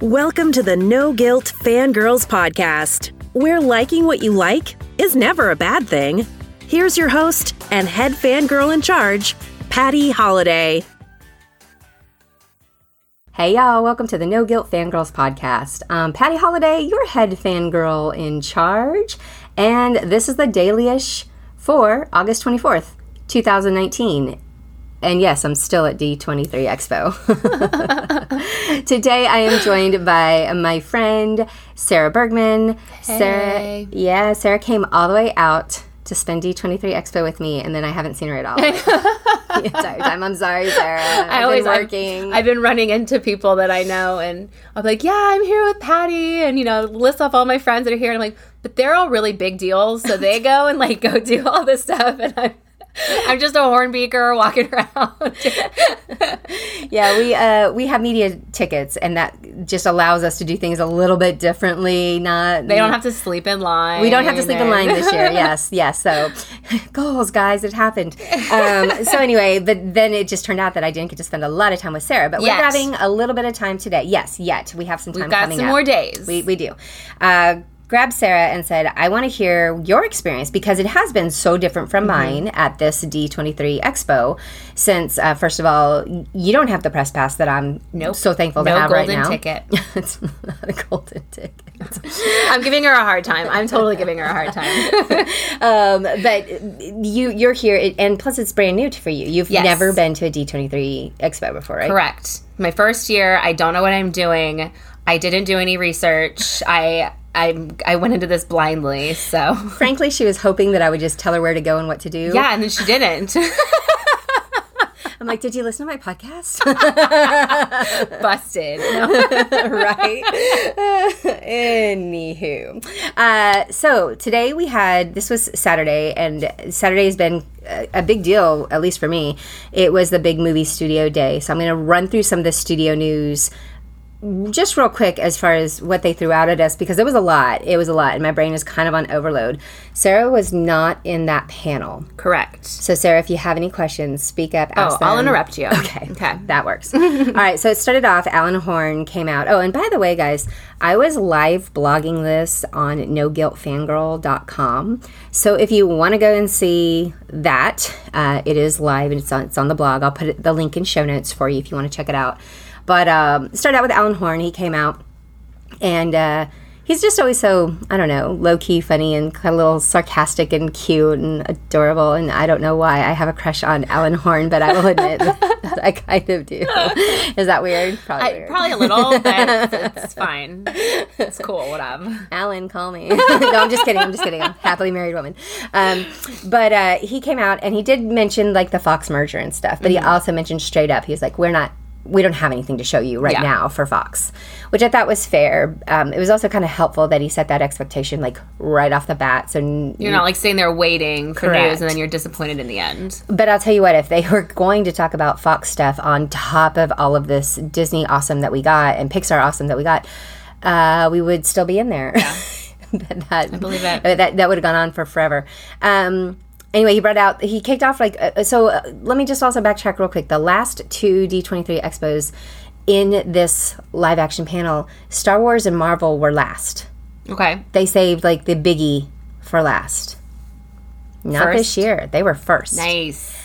Welcome to the No Guilt Fangirls Podcast, where liking what you like is never a bad thing. Here's your host and head fangirl in charge, Patty Holiday. Hey y'all, welcome to the No Guilt Fangirls podcast. Um, Patty Holiday, your head fangirl in charge, and this is the dailyish for August 24th, 2019. And yes, I'm still at D23 Expo. Today I am joined by my friend Sarah Bergman. Hey. Sarah, yeah, Sarah came all the way out to spend D23 Expo with me, and then I haven't seen her at all the entire time. I'm sorry, Sarah. I've I always been I've- working. I've, been running into people that I know, and I'm like, "Yeah, I'm here with Patty," and you know, list off all my friends that are here, and I'm like, "But they're all really big deals, so they go and like go do all this stuff, and I'm." I'm just a horn beaker walking around. yeah, we uh, we have media tickets, and that just allows us to do things a little bit differently. Not they don't have to sleep in line. We don't have to sleep in line this year. Yes, yes. So, goals, guys, it happened. Um, so anyway, but then it just turned out that I didn't get to spend a lot of time with Sarah. But we're having a little bit of time today. Yes, yet we have some time We've got coming some up. more days. We, we do. Uh, grabbed Sarah and said, I want to hear your experience because it has been so different from Mm-hmm. mine at this D23 Expo. Since, uh, first of all, you don't have the press pass that I'm Nope. so thankful to No have right golden now. ticket. it's not a golden ticket. I'm giving her a hard time. I'm totally giving her a hard time. um, but you you're here, and plus it's brand new for you. You've Yes. never been to a D23 Expo before, right? Correct. My first year, I don't know what I'm doing. I didn't do any research. I I I went into this blindly. So Frankly, she was hoping that I would just tell her where to go and what to do. yeah, and then she didn't. I'm like, did you listen to my podcast? Busted. right. Anywho, uh, so today we had this was Saturday, and Saturday has been a, a big deal, at least for me. It was the big movie studio day, so I'm going to run through some of the studio news just real quick as far as what they threw out at us because it was a lot. It was a lot, and my brain is kind of on overload. Sarah was not in that panel. Correct. So, Sarah, if you have any questions, speak up. Oh, Ask I'll interrupt you. Okay. Okay. That works. All right. So it started off, Alan Horn came out. Oh, and by the way, guys, I was live blogging this on noguiltfangirl.com. So if you want to go and see that, uh, it is live and it's on, it's on the blog. I'll put it, the link in show notes for you if you want to check it out. But um, started out with Alan Horn. He came out and uh, he's just always so I don't know low key funny and kind of a little sarcastic and cute and adorable and I don't know why I have a crush on Alan Horn but I will admit that I kind of do is that weird probably I, weird. probably a little, but it's, it's fine. It's cool. Whatever. Alan call me no I'm just kidding I'm just kidding I'm a happily married woman um, but uh, he came out and he did mention like the Fox merger and stuff but Mm-hmm. he also mentioned straight up he was like we're not we don't have anything to show you right Yeah. now for Fox, which I thought was fair. Um, it was also kind of helpful that he set that expectation like right off the bat. So, n- You're not like sitting there waiting for Correct. news and then you're disappointed in the end. but I'll tell you what, if they were going to talk about Fox stuff on top of all of this Disney awesome that we got and Pixar awesome that we got, uh, we would still be in there. that, I believe it. That that would have gone on for forever. Um, anyway, he brought out he kicked off like uh, so. Uh, let me just also backtrack real quick. The last two D twenty three expos in this live action panel, Star Wars and Marvel were last. Okay. They saved like the biggie for last. Not this year. They were first. Nice.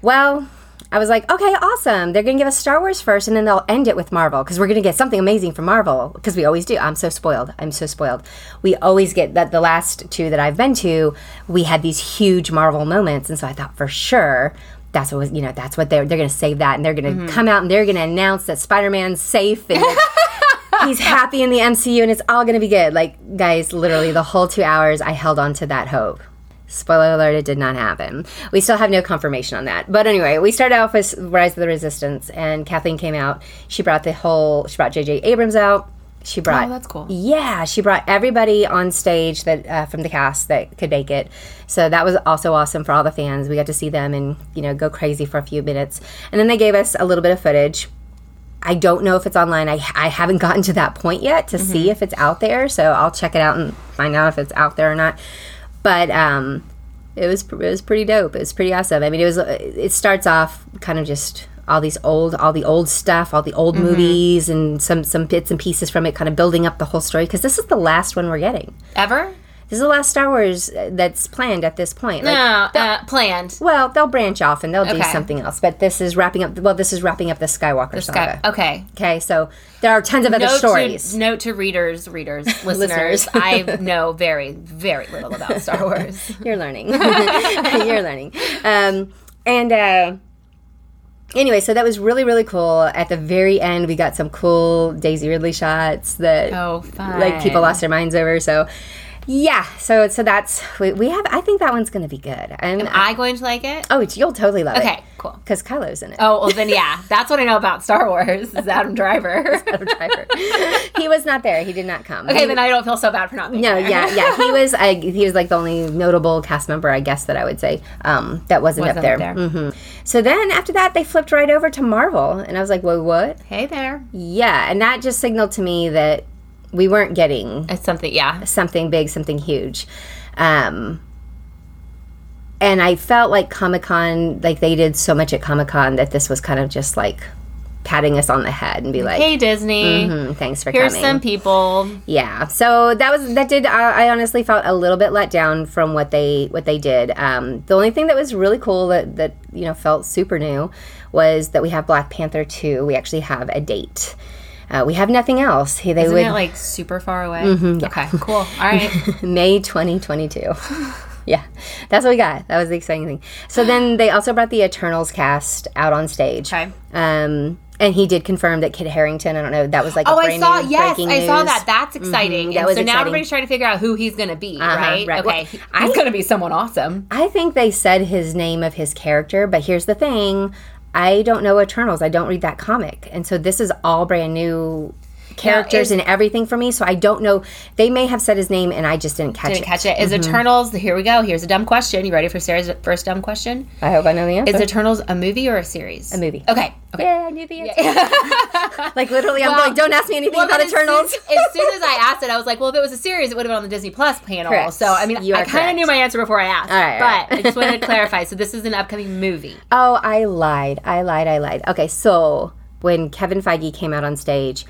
Well, I was like, okay, awesome. They're going to give us Star Wars first, and then they'll end it with Marvel because we're going to get something amazing from Marvel because we always do. I'm so spoiled. I'm so spoiled. We always get that. The last two that I've been to, we had these huge Marvel moments, and so I thought for sure. That's what was, you know. That's what they're they're going to save that, and they're going to mm-hmm. come out and they're going to announce that Spider Man's safe and he's happy in the MCU, and it's all going to be good. Like guys, literally the whole two hours, I held on to that hope. Spoiler alert, it did not happen. We still have no confirmation on that. But anyway, we started off with Rise of the Resistance, and Kathleen came out. She brought the whole, she brought J.J. Abrams out. She brought, Oh, that's cool. Yeah, she brought everybody on stage that uh, from the cast that could make it. So that was also awesome for all the fans. We got to see them and you know go crazy for a few minutes, and then they gave us a little bit of footage. I don't know if it's online. I, I haven't gotten to that point yet to see if it's out there. So I'll check it out and find out if it's out there or not. But um, it was it was pretty dope. It was pretty awesome. I mean, it was it starts off kind of just all these old, all the old stuff, all the old Mm-hmm. movies, and some some bits and pieces from it, kind of building up the whole story. Because this is the last one we're getting. Ever? This is the last Star Wars uh, that's planned at this point. Like, No, uh, planned. Well, they'll branch off and they'll do something else. But this is wrapping up. Well, this is wrapping up the Skywalker Sky- saga. Okay. Okay, so there are tons of other Note stories. to, note to readers, readers, listeners. Listeners. I know very, very little about Star Wars. You're learning. You're learning. Um, and uh, anyway, so that was really really cool. At the very end, we got some cool Daisy Ridley shots that Oh, like people lost their minds over. So. Yeah, so so that's we, we have. I think that one's going to be good. And Am I going to like it? oh, you'll totally love it. Okay, cool. because Kylo's in it. Oh, well then, yeah, that's what I know about Star Wars. Is Adam Driver. Adam Driver. he was not there. He did not come. okay, then I don't feel so bad for not being No, there. yeah, yeah. He was. I, he was like the only notable cast member, I guess, that I would say um, that wasn't, Wasn't up there. up there. hmm So then after that, they flipped right over to Marvel, and I was like, "Whoa, what?" Hey there. Yeah, and that just signaled to me that we weren't getting It's something. Yeah. something big, something huge. Um, and I felt like Comic Con, like they did so much at Comic Con that this was kind of just like patting us on the head and be like, Hey Disney. "Mm, "Thanks for Here's coming." Here's some people. Yeah, so that was that did I, I honestly felt a little bit let down from what they what they did. Um, the only thing that was really cool that that you know felt super new was that we have Black Panther two. We actually have a date. Uh, we have nothing else. He- They Isn't would it like super far away? Okay, cool. All right. May 2022. yeah, that's what we got. That was the exciting thing. So then they also brought the Eternals cast out on stage. Okay. Um, and he did confirm that Kit Harington. I don't know. That was like Oh, a I saw. Yes, I saw that. That's exciting. that was so now everybody's trying to figure out who he's going to be. right. right. Okay. Well, he's going to be someone awesome. I think they said his name of his character, but here's the thing. I don't know Eternals. I don't read that comic. And so this is all brand new characters is- and everything for me. So I don't know. They may have said his name and I just didn't catch Didn't it. catch it. Is Mm-hmm. Eternals? Here we go. Here's a dumb question. You ready for Sarah's first dumb question? I hope I know the answer. Is Eternals a movie or a series? A movie. Okay. Okay. yeah, I knew the answer. like literally, I'm like, don't ask me anything Well, about then as soon- Eternals. As soon as I asked it, I was like, "Well, if it was a series, it would have been on the Disney Plus panel." Correct. So, I mean, You I kind of knew my answer before I asked. All right, all right. but I just wanted to clarify. So, this is an upcoming movie. Oh, I lied. I lied. I lied. Okay, so when Kevin Feige came out on stage,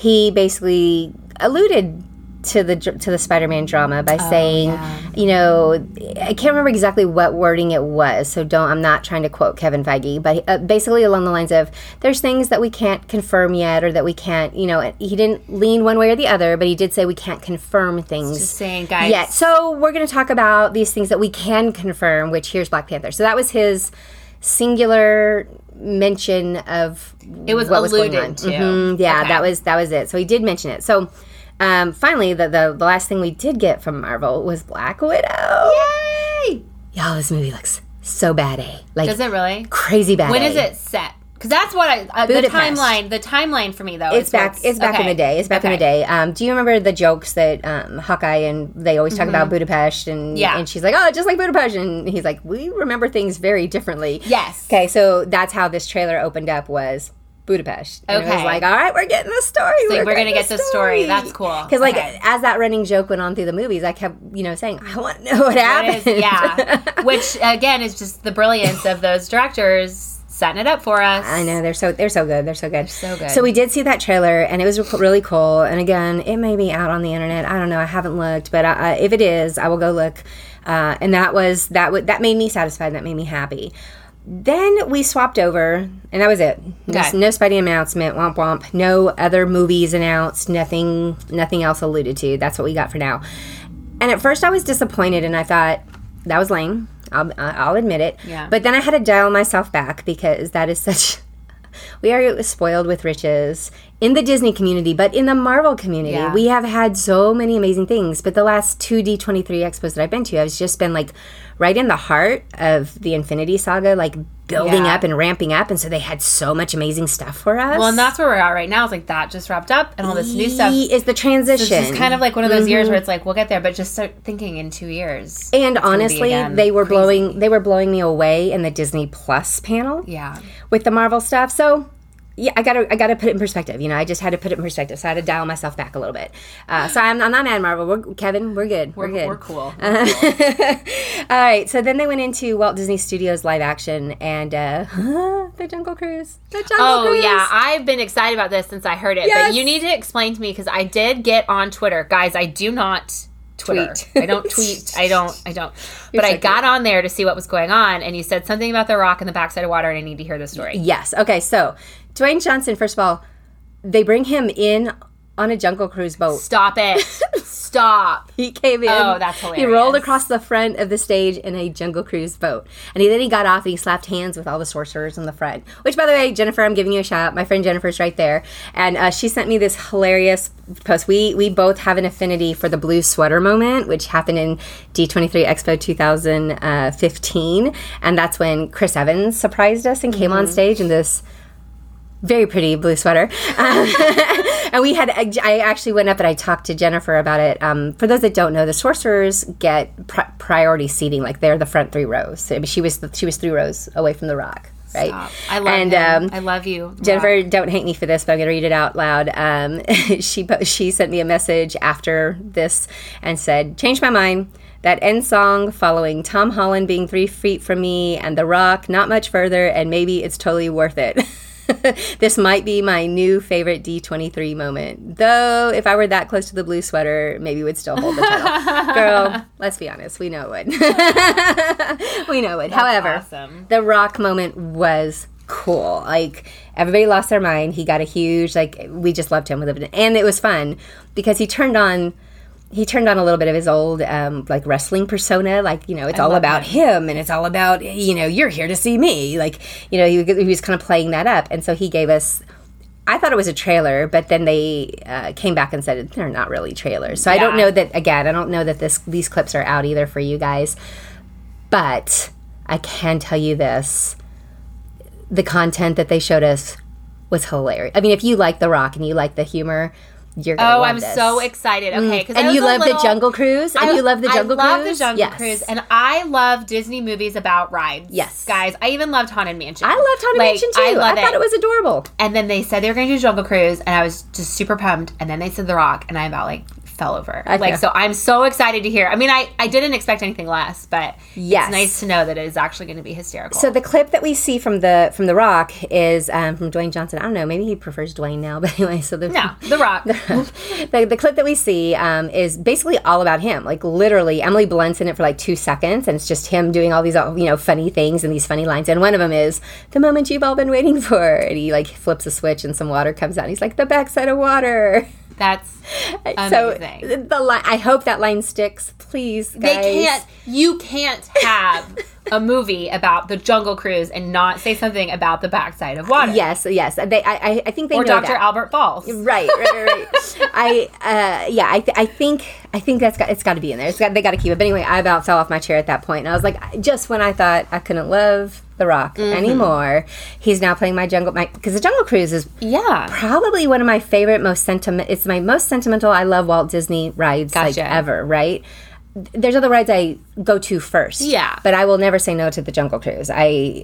he basically alluded to the to the Spider-Man drama by saying, you know, I can't remember exactly what wording it was, so don't. I'm not trying to quote Kevin Feige, but uh, basically along the lines of, "There's things that we can't confirm yet, or that we can't." You know, he didn't lean one way or the other, but he did say we can't confirm things. Just saying, guys. Yeah, so we're going to talk about these things that we can confirm, which here's Black Panther. So that was his singular mention of It was what was going alluded on. to. Mhm, yeah, Okay. that was that was it. So he did mention it. So um, finally, the, the the last thing we did get from Marvel was Black Widow. Yay! Y'all, this movie looks so bad, eh? Like Does it really? crazy bad. When is it set? Because that's what I. Uh, the timeline. The timeline for me though. It's is back. It's back in the day. It's back in the day. Um, do you remember the jokes that um, Hawkeye and they always talk about Budapest and Mm-hmm. Yeah. and she's like, oh, just like Budapest, and he's like, we remember things very differently. Yes. Okay, so that's how this trailer opened up was Budapest. And It was Okay. like, all right, we're getting the story. we're gonna get the story. That's cool. Because like Okay. as that running joke went on through the movies, I kept you know saying, I want to know what happened. is- yeah. Which again is just the brilliance of those directors setting it up for us. I know they're so they're so good. They're so good. so good. So we did see that trailer, and it was re- really cool. And again, it may be out on the internet. I don't know. I haven't looked, but I, I, if it is, I will go look. Uh, and that was that. W- that made me satisfied. That made me happy. Then we swapped over, and that was it. No, Okay. no Spidey announcement. Womp womp. No other movies announced. Nothing. Nothing else alluded to. That's what we got for now. And at first, I was disappointed, and I thought that was lame. I'll, I'll admit it. Yeah. But then I had to dial myself back because that is such. We are spoiled with riches in the Disney community, but in the Marvel community, Yeah. we have had so many amazing things. But the last two D23 expos that I've been to, I've just been like right in the heart of the Infinity Saga, like building Yeah. up and ramping up. And so they had so much amazing stuff for us. well, and that's where we're at right now. It's like that just wrapped up, and all this new stuff. is the transition. It's just kind of like one of those Mm-hmm. years where it's like we'll get there, but just start thinking in two years. and honestly, they were crazy. blowing they were blowing me away in the Disney Plus panel. Yeah. with the Marvel stuff. So, yeah, I gotta I gotta put it in perspective. You know, I just had to put it in perspective. So I had to dial myself back a little bit. Uh, so I'm, I'm not mad, Marvel. We're, Kevin, we're good. We're, good. We're cool. All right. So then they went into Walt Disney Studios live action and uh, the Jungle Cruise. The Jungle Oh Cruise. yeah, I've been excited about this since I heard it. Yes. But you need to explain to me because I did get on Twitter, guys. I do not Twitter. Tweet. I don't tweet. I don't. I don't. but I so got on there to see what was going on, and you said something about the rock in the backside of water, and I need to hear the story. Yes. Okay. So Dwayne Johnson. First of all, they bring him in on a Jungle Cruise boat. Stop it! Stop. He came in. Oh, that's hilarious. He rolled across the front of the stage in a Jungle Cruise boat, and he, then he got off and he slapped hands with all the sorcerers in the front. Which, by the way, Jennifer, I'm giving you a shout. out. My friend Jennifer's right there, and uh, she sent me this hilarious post. We we both have an affinity for the blue sweater moment, which happened in D23 Expo 2015, and that's when Chris Evans surprised us and came on Mm-hmm. stage in this very pretty blue sweater. Um, and we had, I actually went up and I talked to Jennifer about it. Um, for those that don't know, the sorcerers get pri- priority seating, like they're the front three rows. I mean, she was she was three rows away from the rock, right? Stop. I love and. Um, I love you, Jennifer, don't hate me for this, but I'm going to read it out loud. Um, she she sent me a message after this and said, "Changed my mind. That end song following Tom Holland being three feet from me and The Rock, not much further, and maybe it's totally worth it." this might be my new favorite D23 moment. Though, if I were that close to the blue sweater, maybe would still hold the title. Girl, let's be honest, we know it would. we know it. However, awesome. the rock moment was cool. Like everybody lost their mind. He got a huge like we just loved him with it, and it was fun because he turned on. He turned on a little bit of his old um, like wrestling persona, like you know, it's all love about him. and it's all about you know, you're here to see me. Like you know, he, he was kind of playing that up, and so he gave us. I thought it was a trailer, but then they uh, came back and said they're not really trailers. So I don't know that again. I don't know that this these clips are out either for you guys, but I can tell you this: the content that they showed us was hilarious. I mean, if you like The Rock and you like the humor, you're gonna Oh, I'm this. Mm. so excited. Okay, because and you love the Jungle Cruise, and you love the Jungle I love Cruise. the Jungle yes. Cruise, and I love Disney movies about rides. Yes. guys, I even loved Haunted Mansion. I loved Haunted Like, Mansion too. I love thought it was adorable. And then they said they were going to do Jungle Cruise, and I was just super pumped. And then they said The Rock, and I about like fell over. I like know. so, I'm so excited to hear. I mean, I I didn't expect anything less, but Yes. it's nice to know that it is actually going to be hysterical. So the clip that we see from the from The Rock is um, from Dwayne Johnson. I don't know, maybe he prefers Dwayne now, but anyway. So the no, The Rock. the, the clip that we see um, is basically all about him. Like literally, Emily Blunt's in it for like two seconds, and it's just him doing all these uh, you know funny things and these funny lines. And one of them is the moment you've all been waiting for, and he like flips a switch and some water comes out. And he's like the backside of water. That's So amazing. the line, I hope that line sticks, please. Guys. they can't. You can't have a movie about the Jungle Cruise and not say something about the backside of water. Yes, yes. They, I, I- think they or Dr. that. Albert Falls. Right, right, right. right. I, uh, yeah, I, th- I think, I think that's got, it's got to be in there. It's got, they got to keep it. But anyway, I about fell off my chair at that point, and I was like, just when I thought I couldn't love The Rock Mm-hmm. anymore, he's now playing my jungle, my because the Jungle Cruise is Yeah. probably one of my favorite, most sentiment. It's my most sentimental. I love Walt Disney rides like ever. Right. There's other rides I go to first. Yeah. But I will never say no to the Jungle Cruise. I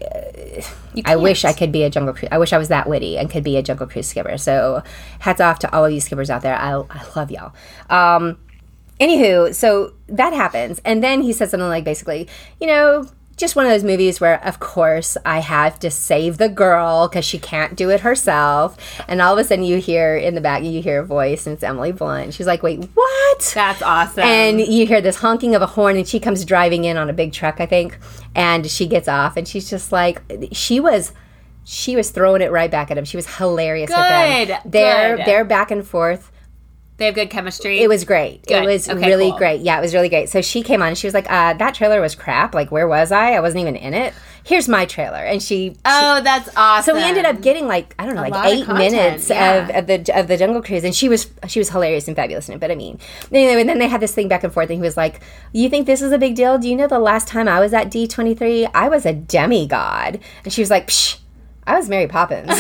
I wish I could be a jungle cruise. I wish I was that witty and could be a jungle cruise skipper. So, hats off to all of you skippers out there. I, I love y'all. Um, anywho, so that happens, and then he says something like, basically, you know, just one of those movies where, of course, I have to save the girl because she can't do it herself. And all of a sudden, you hear in the back, you hear a voice, and it's Emily Blunt. She's like, "Wait, what?" That's awesome. and you hear this honking of a horn and she comes driving in on a big truck i think and she gets off and she's just like she was she was throwing it right back at him she was hilarious with Good, them they're good. they're back and forth they have good chemistry. it was great it was Okay, really cool. great yeah it was really great so she came on and she was like uh, that trailer was crap like where was i i wasn't even in it here's my trailer and she Oh, that's awesome. so we ended up getting like I don't know, lot like eight content, minutes yeah. of, of the of the Jungle Cruise, and she was she was hilarious and fabulous in it. But I mean, anyway, and then they had this thing back and forth, and he was like, "You think this is a big deal? Do you know the last time I was at D twenty three, I was a demigod?" And she was like, Psh, "I was Mary Poppins."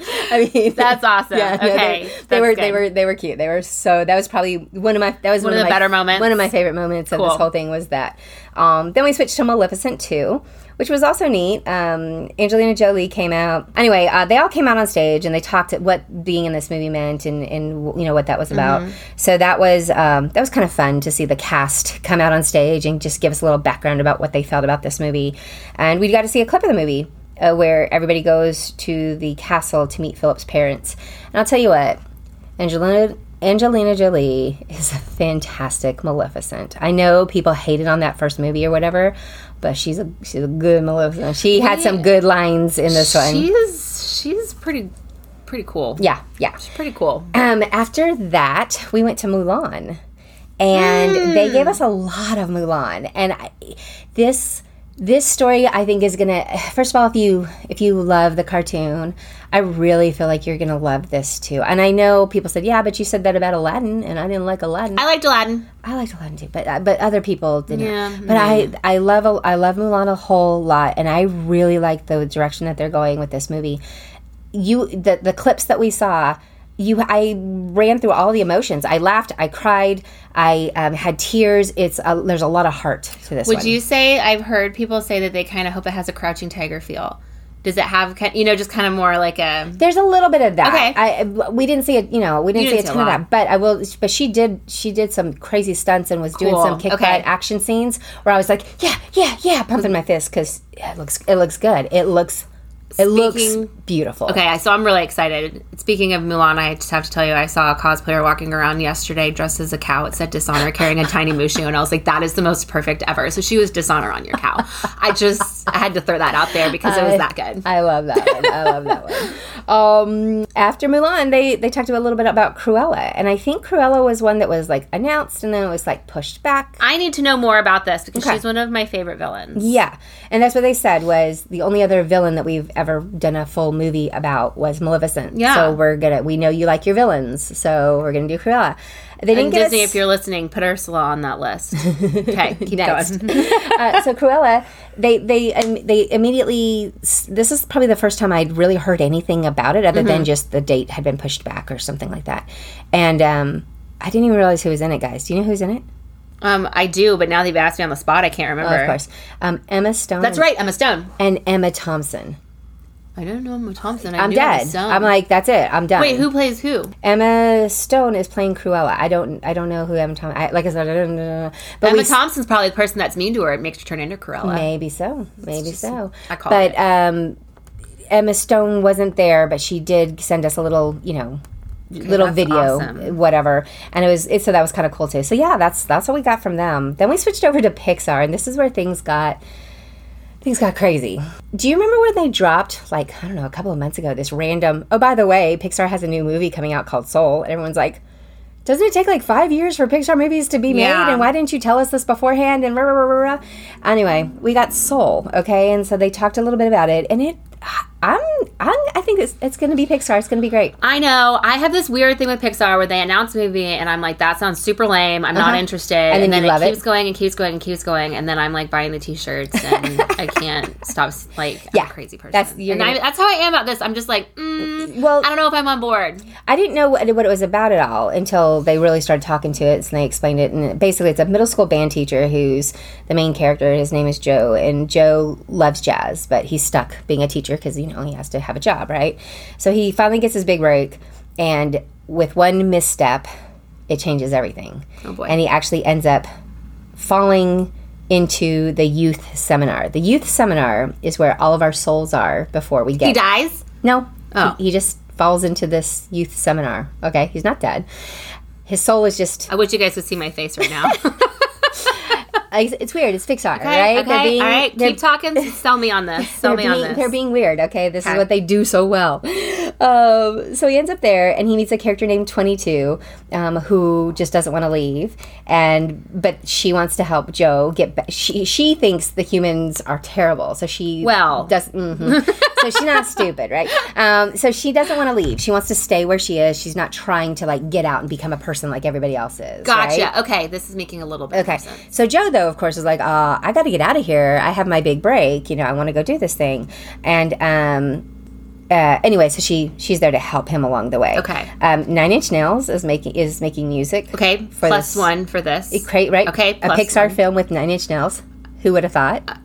I mean, That's awesome. no, okay. they, they were good. they were they were cute. They were so that was probably one of my that was one, of the my, better moments? One of my favorite moments of this whole thing was that. Um, then we switched to Maleficent two, which was also neat. Um, Angelina Jolie came out. Anyway, uh, they all came out on stage and they talked at what being in this movie meant and, and you know what that was about. Mm-hmm. So that was um, that was kind of fun to see the cast come out on stage and just give us a little background about what they felt about this movie. And we got to see a clip of the movie uh, where everybody goes to the castle to meet Philip's parents. And I'll tell you what, Angelina Angelina Jolie is a fantastic Maleficent. I know people hated on that first movie or whatever, but she's a she's a good Maleficent. She had some good lines in this one. She's she's pretty pretty cool. Yeah, yeah. She's pretty cool. Um, after that, we went to Mulan, and they gave us a lot of Mulan. And I, this this story, I think, is gonna. First of all, if you if you love the cartoon, I really feel like you're gonna love this too. And I know people said, "Yeah, but you said that about Aladdin," and I didn't like Aladdin. I liked Aladdin. I liked Aladdin too, but uh, but other people didn't. Yeah, but I I love a- I love Mulan a whole lot, and I really like the direction that they're going with this movie. You the the clips that we saw, you I ran through all the emotions. I laughed, I cried, I um, had tears. It's a, there's a lot of heart to this. Would one. you say I've heard people say that they kind of hope it has a Crouching Tiger feel? Does it have you know, just kind of more like a There's a little bit of that. Okay. I we didn't see it. You know, we didn't, You see didn't a ton of that. But I will. But she did. She did some crazy stunts and was doing some kick Okay. butt action scenes where I was like, yeah, yeah, yeah, pumping mm-hmm. my fist because it looks it looks good. It looks it looks beautiful. Okay, so I'm really excited. Speaking of Mulan, I just have to tell you, I saw a cosplayer walking around yesterday dressed as a cow. It said Dishonor carrying a tiny Mushu, and I was like, that is the most perfect ever. So she was Dishonor on your cow. I just I had to throw that out there because it was that good. I love that one. I love that one. Um, after Mulan, they they talked a little bit about Cruella, and I think Cruella was one that was like announced and then it was like pushed back. I need to know more about this because Okay. she's one of my favorite villains. Yeah, and that's what they said was the only other villain that we've ever done a full movie about was Maleficent. Yeah. So we're gonna we know you like your villains, so we're gonna do Cruella. They didn't And Disney, us, if you're listening, put Ursula on that list. Okay, keep Next. going. uh, so Cruella, they they um, they immediately. This is probably the first time I'd really heard anything about it, other Mm-hmm. than just the date had been pushed back or something like that. And um, I didn't even realize who was in it, guys. Do you know who's in it? Um, I do, but now that you've asked me on the spot, I can't remember. Oh, of course, um, Emma Stone. That's right, Emma Stone. and Emma Thompson. I don't know Emma Thompson. I Emma dead. I'm like, that's it. I'm done. wait, who plays who? Emma Stone is playing Cruella. I don't. I don't know who Emma Thompson. I, like I said, I don't know. But Emma Thompson's probably the person that's mean to her. It makes her turn into Cruella. maybe so. Maybe so. I call but it. um, Emma Stone wasn't there, but she did send us a little, you know, little video, awesome. whatever, and it was it, so that was kind of cool too. So yeah, that's that's what we got from them. Then we switched over to Pixar, and this is where things got. Things got crazy. Do you remember when they dropped, like, I don't know, a couple of months ago, this random, oh, by the way, Pixar has a new movie coming out called Soul. And everyone's like, doesn't it take like five years for Pixar movies to be made? Yeah. And why didn't you tell us this beforehand? And rah, rah, rah, rah, rah. anyway, we got Soul, okay? And so they talked a little bit about it. And it, I'm, I'm I think it's, it's going to be Pixar. It's going to be great. I know. I have this weird thing with Pixar where they announce a movie and I'm like, that sounds super lame. I'm not interested. And then then, you it love it. keeps going and keeps going and keeps going. And then I'm like buying the t-shirts and I can't stop. Like, Yeah. a crazy person. That's- and gonna- that's how I am about this. I'm just like, mm, Well, I don't know if I'm on board. I didn't know what, what it was about at all until they really started talking to it and they explained it. And basically, it's a middle school band teacher who's the main character. His name is Joe, and Joe loves jazz, but he's stuck being a teacher because you know he has to have a job, right? So he finally gets his big break, and with one misstep, it changes everything. Oh, boy. And he actually ends up falling into the You Seminar. The You Seminar is where all of our souls are before we get He dies. no. Oh. He, he just falls into this You Seminar. Okay, he's not dead. His soul is just. I wish you guys could see my face right now. It's weird. It's Pixar, Okay, right? okay, all right. Keep talking. Sell me on this. Sell me on being, this. they're being weird. Okay, this is what they do so well. Um, so he ends up there, and he meets a character named Twenty Two, um, who just doesn't want to leave, and but she wants to help Joe get. Ba- she she thinks the humans are terrible, so she Well. does. mhm. so she's not stupid, right? Um, so she doesn't want to leave. She wants to stay where she is. She's not trying to like get out and become a person like everybody else is. Gotcha. right? Okay, this is making a little bit Okay. So Joe, though, of course, is like, uh, I got to get out of here. I have my big break. You know, I want to go do this thing. And um, uh, anyway, so she she's there to help him along the way. Okay. Um, Nine Inch Nails is making is making music. Okay, plus one for this. Great, right? Okay, A Pixar one. film with Nine Inch Nails. Who would have thought?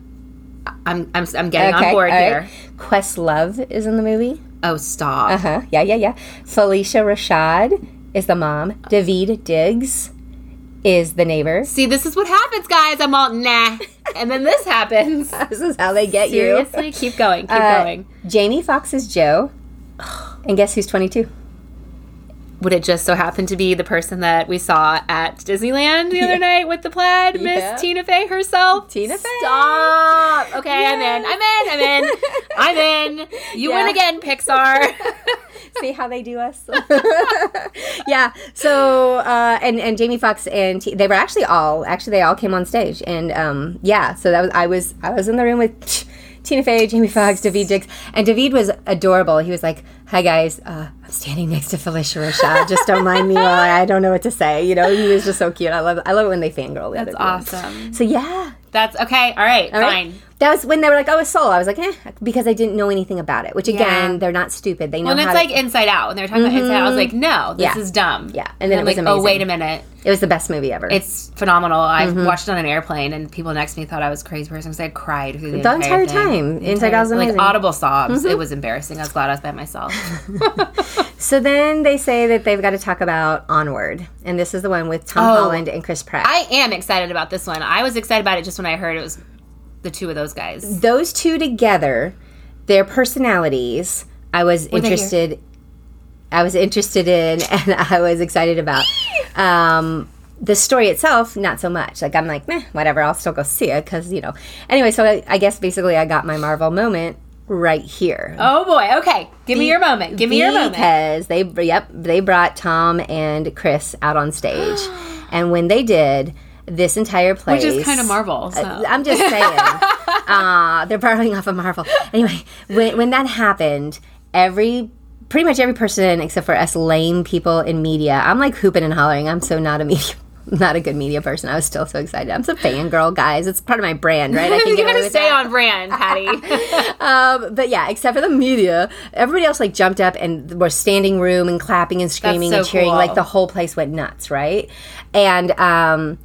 I'm I'm, I'm getting on board right. here. Questlove is in the movie. Oh, stop. Uh huh. Yeah, yeah, yeah. Phylicia Rashad is the mom. Daveed Diggs is the neighbor. See, this is what happens, guys. I'm all nah, and then this happens. This is how they get you. Seriously, keep going, keep. Uh, going. Jamie Foxx is Joe. And guess who's 22? Would it just so happen to be the person that we saw at Disneyland the other night with the plaid, Miss Tina Fey herself? Tina Fey. Stop. Okay, I'm in. I'm in. I'm in. I'm in. You Yeah. win again, Pixar. See how they do us? yeah. So, uh, and, and Jamie Foxx and T- they were actually all, actually, they all came on stage. And um, yeah, so that was, I was, I was in the room with Tina Fey, Jamie Foxx, Daveed Diggs. And Daveed was adorable. He was like, hi guys, uh, I'm standing next to Phylicia Rashad. Just don't mind me while I, I don't know what to say. You know, he was just so cute. I love, I love it when they fangirl the That's awesome. So yeah, That's okay. All right, All right? That was when they were like, "Oh, it's Soul." I was like, "Eh," because I didn't know anything about it. Which again, Yeah. they're not stupid. They know When how. it's to- like Inside Out, when they were talking about Inside Out, I was like, no, this Yeah. is dumb. Yeah, and then I'm it was like, oh, wait a minute. it was the best movie ever. It's phenomenal. I Mm-hmm. watched it on an airplane, and people next to me thought I was a crazy person because I cried through the, The entire, entire time. The Inside Out was amazing. Mm-hmm. Like audible sobs. It was embarrassing. I was glad I was by myself. so then they say that they've got to talk about Onward, and this is the one with Tom Oh. Holland and Chris Pratt. I am excited about this one. I was excited about it just when I heard it was the two of those guys. Those two together, their personalities, I was interested. I was interested in, and I was excited about. Um, the story itself, not so much. Like I'm like, meh, whatever. I'll still go see it because you know. Anyway, so I, I guess basically I got my Marvel moment right here. Oh boy. Okay. Give me your moment. Give me your moment. because they yep they brought Tom and Chris out on stage, and when they did, this entire place, Which is kind of Marvel. So. I'm just saying, uh, they're borrowing off of Marvel. Anyway, when when that happened, every pretty much every person except for us lame people in media, I'm like hooping and hollering. I'm so not a media. Not a good media person. I was still so excited. I'm so fangirl, guys. It's part of my brand, right? I can you get gotta stay that. on brand, Patty. Um, but yeah, except for the media, everybody else like jumped up and were standing room and clapping and screaming so and cheering. cool. Like the whole place went nuts, right? And um,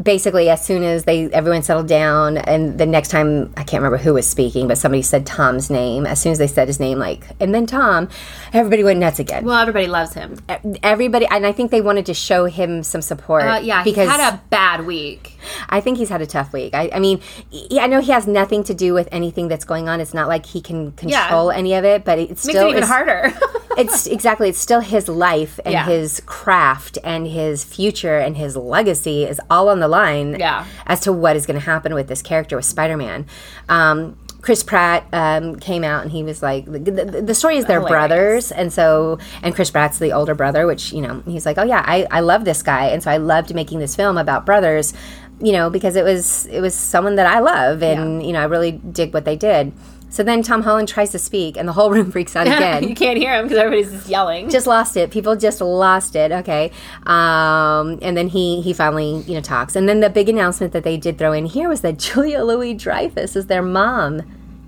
basically, as soon as they everyone settled down, and the next time I can't remember who was speaking, but somebody said Tom's name. As soon as they said his name, like and then Tom, everybody went nuts again. well, everybody loves him. everybody, and I think they wanted to show him some support. Uh, yeah, because he's had a bad week. I think he's had a tough week. I, I mean, he, I know he has nothing to do with anything that's going on. It's not like he can control any of it, but it Makes still it even harder. it's exactly it's still his life and Yeah. his craft and his future and his legacy is all on the line Yeah. as to what is going to happen with this character with spider-man um, chris pratt um, came out and he was like the, the, the story is they're Hilarious. brothers and so and chris pratt's the older brother which you know he's like oh yeah I, I love this guy and so i loved making this film about brothers you know because it was it was someone that i love and you know i really dig what they did so then tom holland tries to speak and the whole room freaks out again you can't hear him because everybody's just yelling. just lost it. People just lost it. Okay, um, and then he he finally you know talks, and then the big announcement that they did throw in here was that Julia Louis Dreyfus is their mom.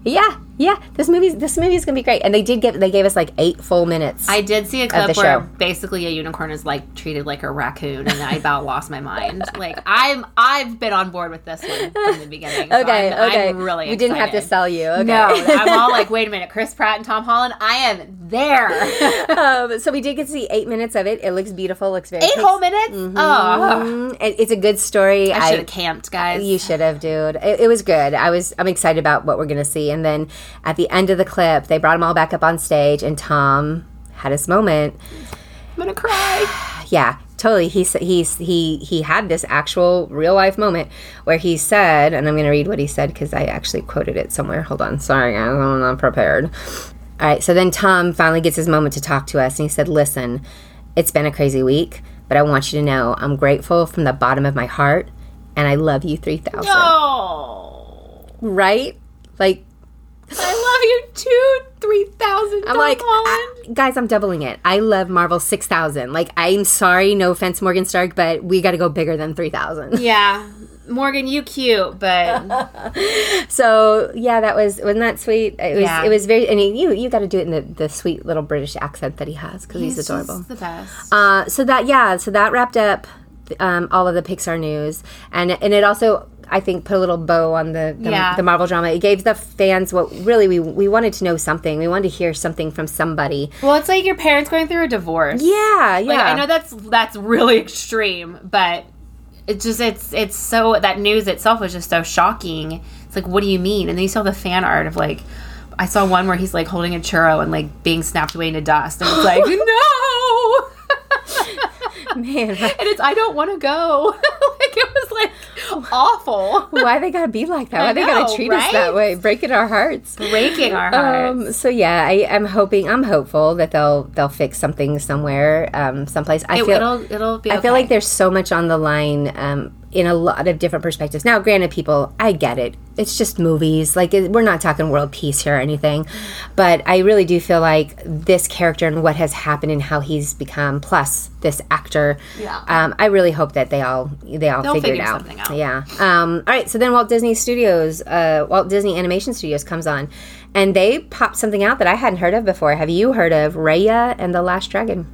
Yeah, yeah. This movie this movie is gonna be great, and they did give they gave us like eight full minutes. I did see a clip where show. basically a unicorn is like treated like a raccoon, and I about lost my mind. Like I'm, I've been on board with this one from the beginning. so okay, I'm, okay. I'm really. we didn't have to sell you. Okay. No, I'm all like, wait a minute, Chris Pratt and Tom Holland. I am there. um, so we did get to see eight minutes of it. It looks beautiful. Looks very Eight whole minutes. Oh, Mm, it- it's a good story. I should have camped, guys. You should have, dude. It, it was good. I was. I'm excited about what we're gonna see. And then at the end of the clip, they brought them all back up on stage, and Tom had his moment. I'm gonna cry. Yeah, totally. He he's he he had this actual real life moment where he said, and I'm gonna read what he said because I actually quoted it somewhere. Hold on, sorry I'm not prepared. All right, so then Tom finally gets his moment to talk to us, and he said, "Listen, it's been a crazy week, but I want you to know I'm grateful from the bottom of my heart, and I love you 3000." Oh, Right? Like too. Three thousand. I'm like, I- guys, I'm doubling it. I love Marvel 6000. Like, I'm sorry, no offense, Morgan Stark, but we got to go bigger than 3000. yeah, Morgan, you cute, but So, yeah, that was, wasn't that sweet? It was, Yeah. it was very, and you, you got to do it in the, the sweet little British accent that he has because he's, he's adorable. the best. Uh, so that, yeah, so that wrapped up um, all of the Pixar news. And, and it also, I think put a little bow on the the, Yeah. the Marvel drama. It gave the fans what really we we wanted to know something. We wanted to hear something from somebody. Well, it's like your parents going through a divorce. Yeah, yeah. Like I know that's that's really extreme, but it's just it's it's so that news itself was just so shocking. It's like, what do you mean? And then you saw the fan art of like I saw one where he's like holding a churro and like being snapped away into dust, and it's like no. Man, and it's I don't want to go. like it was like awful, why they gotta be like that? Why I they gotta know, treat us that way? Breaking our hearts. breaking our hearts. Um, so yeah, I, I'm hoping, I'm hopeful that they'll they'll fix something somewhere, um, someplace. I it, feel will it'll be. I feel like there's so much on the line um, in a lot of different perspectives. Now, granted, people, I get it. It's just movies. Like it, we're not talking world peace here or anything, but I really do feel like this character and what has happened and how he's become, plus this actor. Yeah. Um, I really hope that they all they all They'll figure it out. something out. Yeah. Um, all right. So then Walt Disney Studios, uh, Walt Disney Animation Studios comes on, and they popped something out that I hadn't heard of before. Have you heard of Raya and the Last Dragon?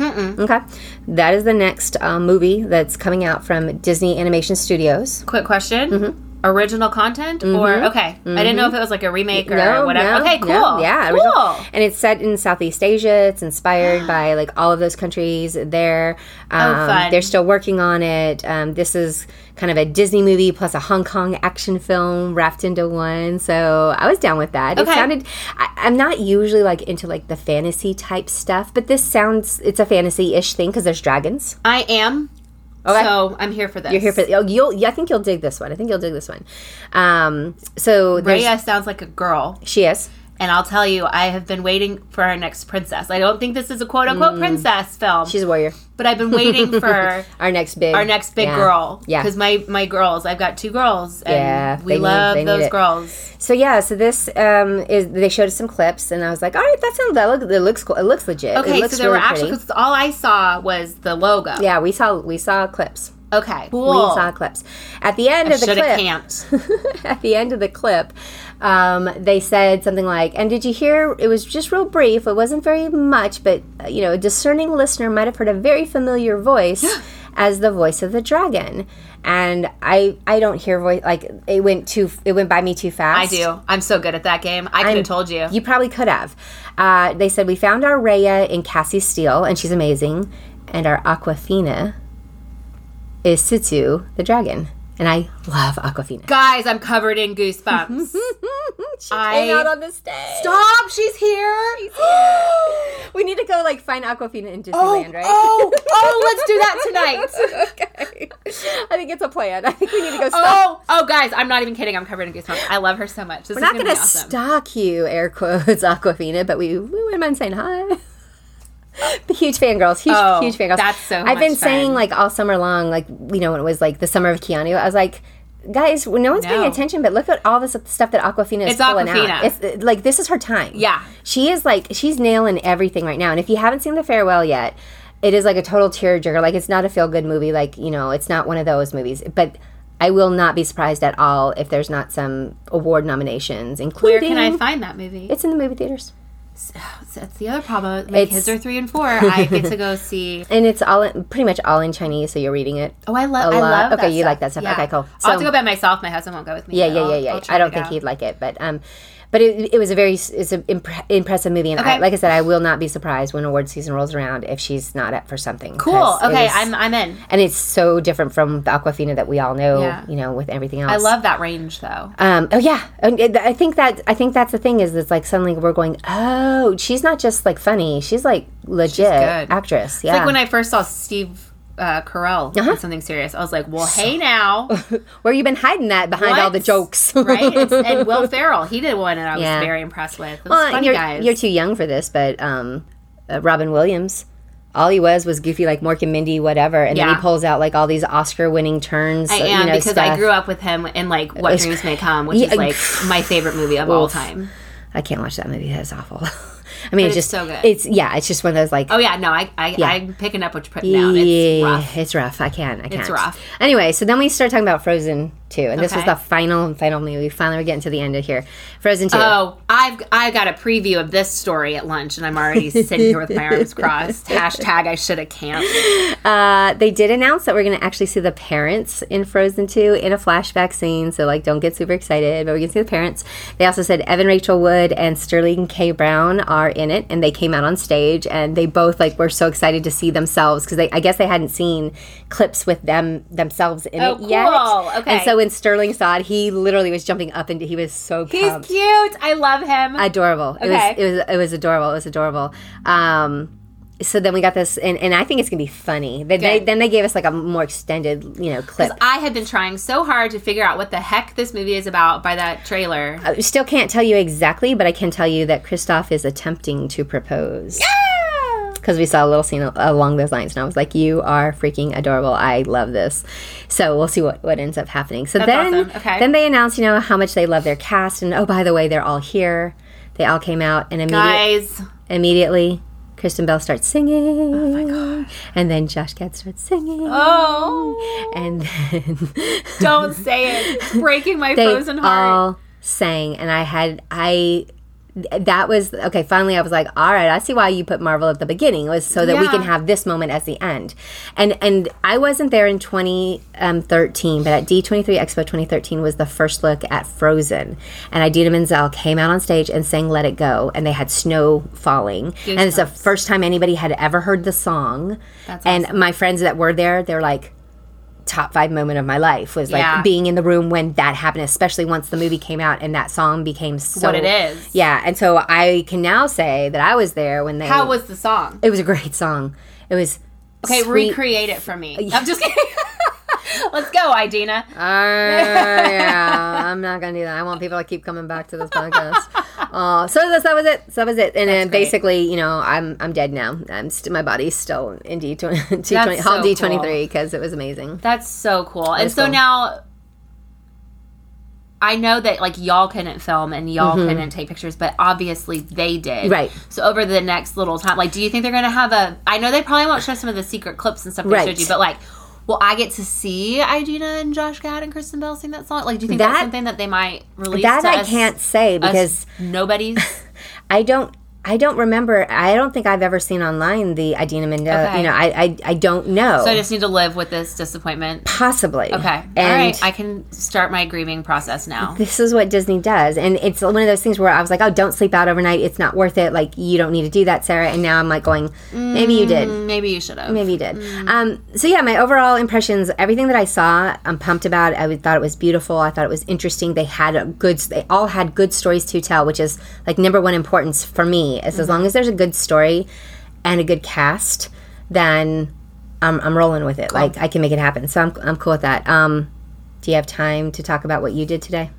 Okay, that is the next um, movie that's coming out from Disney Animation Studios. Quick question. Mm-hmm. Original content or okay? I didn't know if it was like a remake or No, whatever. no, okay, cool. no, yeah, cool. original. and it's set in Southeast Asia. It's inspired by like all of those countries there. Um, Oh, fun. They're still working on it. Um, this is kind of a Disney movie plus a Hong Kong action film wrapped into one. So I was down with that. It Okay. sounded. I, I'm not usually like into like the fantasy type stuff, but this sounds it's a fantasy ish thing because there's dragons. I am. Okay. So I'm here for this. You're here for oh, you'll. Yeah, I think you'll dig this one. I think you'll dig this one. Um, so Raya sounds like a girl, she is. And I'll tell you, I have been waiting for our next princess. I don't think this is a quote unquote princess film, Mm. She's a warrior. but I've been waiting for Our next big. our next big yeah. girl. Yeah. because my my girls, I've got two girls, and Yeah, we love need those girls. So yeah, so this um, is they showed us some clips, and I was like, all right, that sounds that look it looks cool. It looks legit. Okay, it looks so there were actually because all I saw was the logo. Yeah, we saw we saw clips. Okay, We saw clips. At the end I of the clip, at the end of the clip, um, they said something like, "And did you hear? It was just real brief. It wasn't very much, but uh, you know, a discerning listener might have heard a very familiar voice as the voice of the dragon." And I, I don't hear voice like it went too. It went by me too fast. I do. I'm so good at that game. I could have told you. You probably could have. Uh, they said we found our Raya in Cassie Steele, and she's amazing, and our Awkwafina is Sisu the dragon, and I love Awkwafina. Guys, I'm covered in goosebumps. she I- came out on the stage. Stop! She's here. We need to go like find Awkwafina in Oh, Disneyland, right? oh, oh, let's do that tonight. okay. I think it's a plan. I think we need to go. Stalk. Oh, oh, guys, I'm not even kidding. I'm covered in goosebumps. I love her so much. This We're is not gonna to awesome. stalk you, air quotes, Awkwafina, but we, we wouldn't mind saying hi. Huge fangirls, huge, Oh, huge fangirls. that's so I've been much saying like all summer long, like you know when it was like the summer of Keanu, I was like, guys, no one's paying attention, but look at all this stuff that Awkwafina is It's pulling out. It's like this is her time. Yeah. she is like she's nailing everything right now. And if you haven't seen the farewell yet, it is like a total tearjerker. Like it's not a feel good movie. Like you know, it's not one of those movies, but. I will not be surprised at all if there's not some award nominations, Where including. can I find that movie? It's in the movie theaters. That's the other problem. My It's- kids are three and four. I get to go see. And it's all in, pretty much all in Chinese, so you're reading it. Oh, I love. A I lot. love. Okay, you stuff. like that stuff. Okay, cool. So, I'll have to go by myself. My husband won't go with me. Yeah, yeah, yeah, yeah. I'll I don't think out. he'd like it, but um, but it, it was a very it's an impre- impressive movie, and I, like I said, I will not be surprised when award season rolls around if she's not up for something. Cool. Okay, is- I'm I'm in. and it's so different from the Awkwafina that we all know. Yeah. You know, with everything else. I love that range though. Um, oh yeah, and I think that I think that's the thing is it's like suddenly we're going, oh, she's not just like funny, she's like legit good. actress. Yeah. Like when I first saw Steve uh, Carell Uh-huh. in something serious, I was like, "Well, hey now, Where you been hiding that behind all the jokes, right?" It's, and Will Ferrell, he did one, and I was Yeah. very impressed with. It was Well, funny, you're, guys. you're too young for this, but um, uh, Robin Williams, all he was was goofy like Mork and Mindy, whatever, and then he pulls out like all these Oscar-winning turns. I uh, am you know, because I grew up with him in like What was Dreams May Come, which Yeah, is like my favorite movie of all time. I can't watch that movie. That's awful. I mean, it's, it's just so good. It's yeah, it's just one of those like Oh yeah, no, I, I Yeah. I'm picking up what you're putting down. It's rough. It's rough. I can't. I can't. It's rough. Anyway, so then we start talking about Frozen too. And this was the final and final movie. Finally, we're getting to the end of here. Frozen two. Oh, I've I got a preview of this story at lunch, and I'm already sitting here with my arms crossed. Hashtag I should have camped. Uh, they did announce that we're going to actually see the parents in Frozen 2 in a flashback scene. So, like, don't get super excited, but we can see the parents. They also said Evan Rachel Wood and Sterling K. Brown are in it, and they came out on stage, and they both, like, were so excited to see themselves because I guess they hadn't seen clips with them themselves in Oh, it yet. cool. Okay. And so when Sterling saw it, he literally was jumping up and he was so cute. He's cute. I love him. adorable. It Okay. was it was it was adorable. It was adorable. Um so then we got this and, and I think it's gonna be funny. They, they, then they gave us like a more extended, you know, clip. I had been trying so hard to figure out what the heck this movie is about by that trailer. I still can't tell you exactly, but I can tell you that Kristoff is attempting to propose. Because we saw a little scene along those lines, and I was like, "You are freaking adorable! I love this." So we'll see what, what ends up happening. So then, awesome. Okay. then they announced, you know, how much they love their cast, and oh, by the way, they're all here. They all came out, and immediately, Guys, immediately Kristen Bell starts singing. Oh my god! And then Josh Gad starts singing. oh, And then don't say it. It's breaking my frozen heart. all sang, and I had I. That was okay. Finally, I was like, "All right, I see why you put Marvel at the beginning. It was so that we can have this moment as the end." And and I wasn't there in 2013, um, but at D23 Expo 2013 was the first look at Frozen, and Idina Menzel came out on stage and sang "Let It Go," and they had snow falling, and it's the first time anybody had ever heard the song. That's and my friends that were there, they're like, top five moment of my life was like Yeah. being in the room when that happened, especially once the movie came out and that song became so What it is. Yeah, and so I can now say that I was there when they. How was the song? it was a great song. It was Okay, sweet. recreate it for me. Uh, I'm just kidding. Let's go, Idina. Uh, yeah, I'm not gonna do that. I want people to keep coming back to this podcast. Uh, so that's, that was it. So that was it. And then great. basically, you know, I'm I'm dead now. I'm st- my body's still in D twenty Hall D twenty three because it was amazing. That's so cool. And so cool. now I know that like y'all couldn't film and y'all couldn't take pictures, but obviously they did. Mm-hmm. Right. So over the next little time, like, do you think they're gonna have a? I know they probably won't show some of the secret clips and stuff they Right. showed you, but like, will I get to see Idina and Josh Gad and Kristen Bell sing that song? Like, do you think That- that's something that they might release? That I us- can't say us because nobody's. I don't. I don't remember. I don't think I've ever seen online the Idina Menzel. Okay. You know, I, I I don't know. So I just need to live with this disappointment. Possibly. Okay. And All right. I can start my grieving process now. this is what Disney does, and it's one of those things where I was like, "Oh, don't sleep out overnight. It's not worth it. Like, you don't need to do that, Sarah." And now I'm like, going, "Maybe you did. Maybe you should have. Maybe you did." Um, so yeah, my overall impressions, everything that I saw, I'm pumped about. I thought it was beautiful. I thought it was interesting. They had a good. They all had good stories to tell, which is like number one importance for me. Is as long as there's a good story and a good cast, then I'm, I'm rolling with it. Like I can make it happen. So I'm, I'm cool with that. Um, do you have time to talk about what you did today?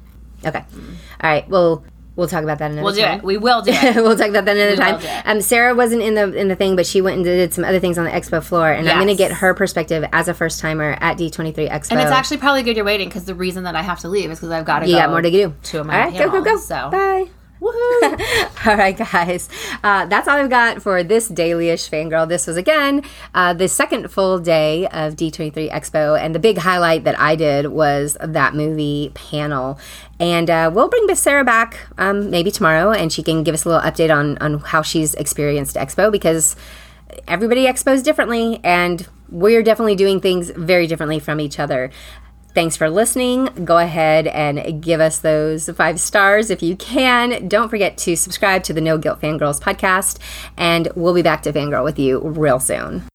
Okay. All right. Well, we'll talk about that another We'll do time. it. We will do it. we'll talk about that another will time. Um, Sarah wasn't in the in the thing, but she went and did some other things on the expo floor, and I'm going to get her perspective as a first timer at D23 Expo. And it's actually probably good you're waiting because the reason that I have to leave is because I've got to you go. got more to do. To All my right, go go go. So Bye. Woohoo! All right, guys. Uh, that's all I've got for this daily-ish fangirl. This was again uh, the second full day of D23 Expo, and the big highlight that I did was that movie panel. And uh, we'll bring Sarah back um, maybe tomorrow, and she can give us a little update on on how she's experienced Expo because everybody expos differently, and we're definitely doing things very differently from each other. Thanks for listening. Go ahead and give us those five stars if you can. Don't forget to subscribe to the No Guilt Fangirls podcast, and we'll be back to Fangirl with you real soon.